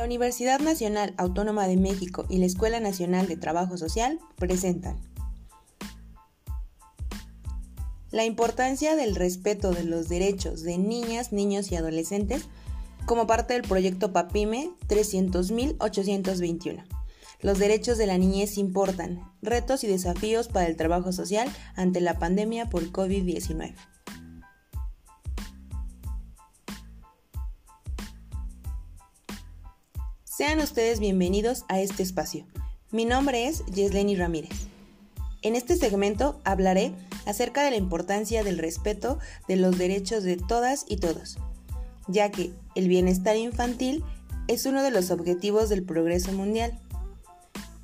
La Universidad Nacional Autónoma de México y la Escuela Nacional de Trabajo Social presentan la importancia del respeto de los derechos de niñas, niños y adolescentes como parte del proyecto PAPIME 300.821. Los derechos de la niñez importan, retos y desafíos para el trabajo social ante la pandemia por COVID-19. Sean ustedes bienvenidos a este espacio. Mi nombre es Yesleni Ramírez. En este segmento hablaré acerca de la importancia del respeto de los derechos de todas y todos, ya que el bienestar infantil es uno de los objetivos del progreso mundial.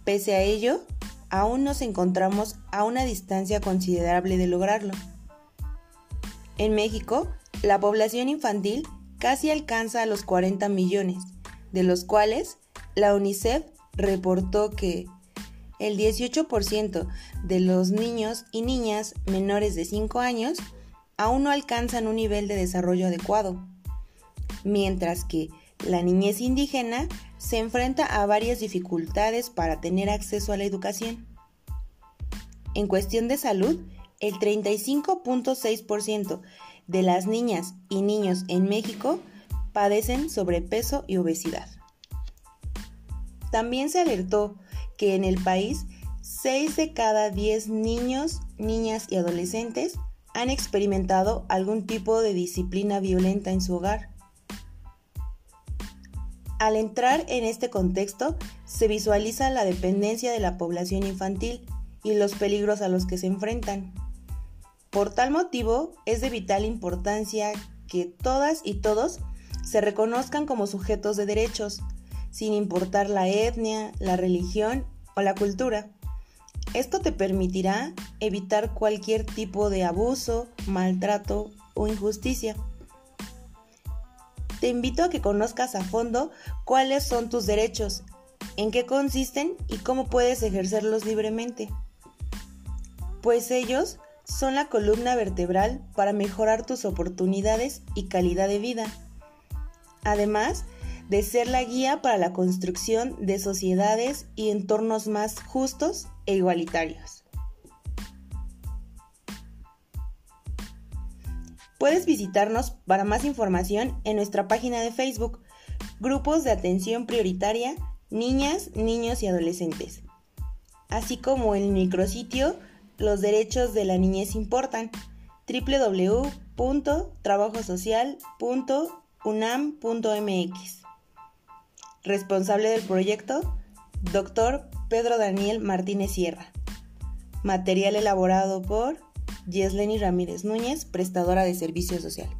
Pese a ello, aún nos encontramos a una distancia considerable de lograrlo. En México, la población infantil casi alcanza a los 40 millones, de los cuales la UNICEF reportó que el 18% de los niños y niñas menores de 5 años aún no alcanzan un nivel de desarrollo adecuado, mientras que la niñez indígena se enfrenta a varias dificultades para tener acceso a la educación. En cuestión de salud, el 35.6% de las niñas y niños en México padecen sobrepeso y obesidad. También se alertó que en el país 6 de cada 10 niños, niñas y adolescentes han experimentado algún tipo de disciplina violenta en su hogar. Al entrar en este contexto, se visualiza la dependencia de la población infantil y los peligros a los que se enfrentan. Por tal motivo, es de vital importancia que todas y todos se reconozcan como sujetos de derechos, sin importar la etnia, la religión o la cultura. Esto te permitirá evitar cualquier tipo de abuso, maltrato o injusticia. Te invito a que conozcas a fondo cuáles son tus derechos, en qué consisten y cómo puedes ejercerlos libremente. Pues ellos son la columna vertebral para mejorar tus oportunidades y calidad de vida además de ser la guía para la construcción de sociedades y entornos más justos e igualitarios. Puedes visitarnos para más información en nuestra página de Facebook, Grupos de Atención Prioritaria Niñas, Niños y Adolescentes, así como el micrositio Los Derechos de la Niñez Importan, www.trabajosocial.org unam.mx. Responsable del proyecto, Dr. Pedro Daniel Martínez Sierra. Material elaborado por Yesleni Ramírez Núñez, prestadora de servicio social.